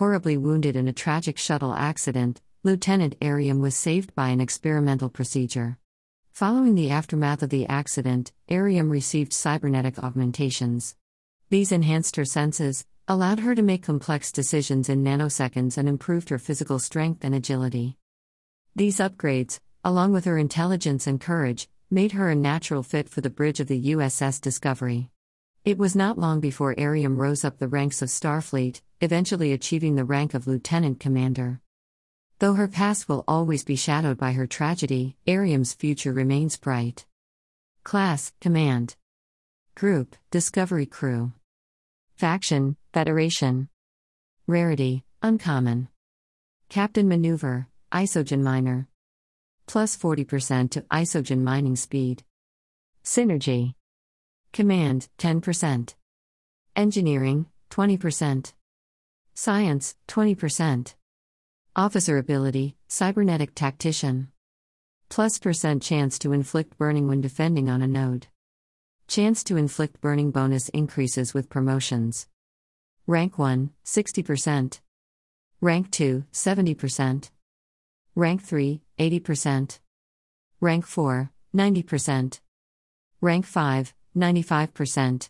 horribly wounded in a tragic shuttle accident, Lieutenant Airiam was saved by an experimental procedure. Following the aftermath of the accident, Airiam received cybernetic augmentations. These enhanced her senses, allowed her to make complex decisions in nanoseconds, and improved her physical strength and agility. These upgrades, along with her intelligence and courage, made her a natural fit for the bridge of the USS Discovery. It was not long before Airiam rose up the ranks of Starfleet, eventually achieving the rank of lieutenant commander. Though her past will always be shadowed by her tragedy, Airiam's future remains bright. Class Command Group Discovery Crew Faction Federation Rarity Uncommon Captain Maneuver Isogen Miner Plus 40% to isogen mining speed. Synergy Command 10%. Engineering 20%. Science 20%. Officer ability Cybernetic Tactician. Plus percent chance to inflict burning when defending on a node. Chance to inflict burning bonus increases with promotions. Rank 1, 60%. Rank 2, 70%. Rank 3, 80%. Rank 4, 90%. Rank 5, 95%.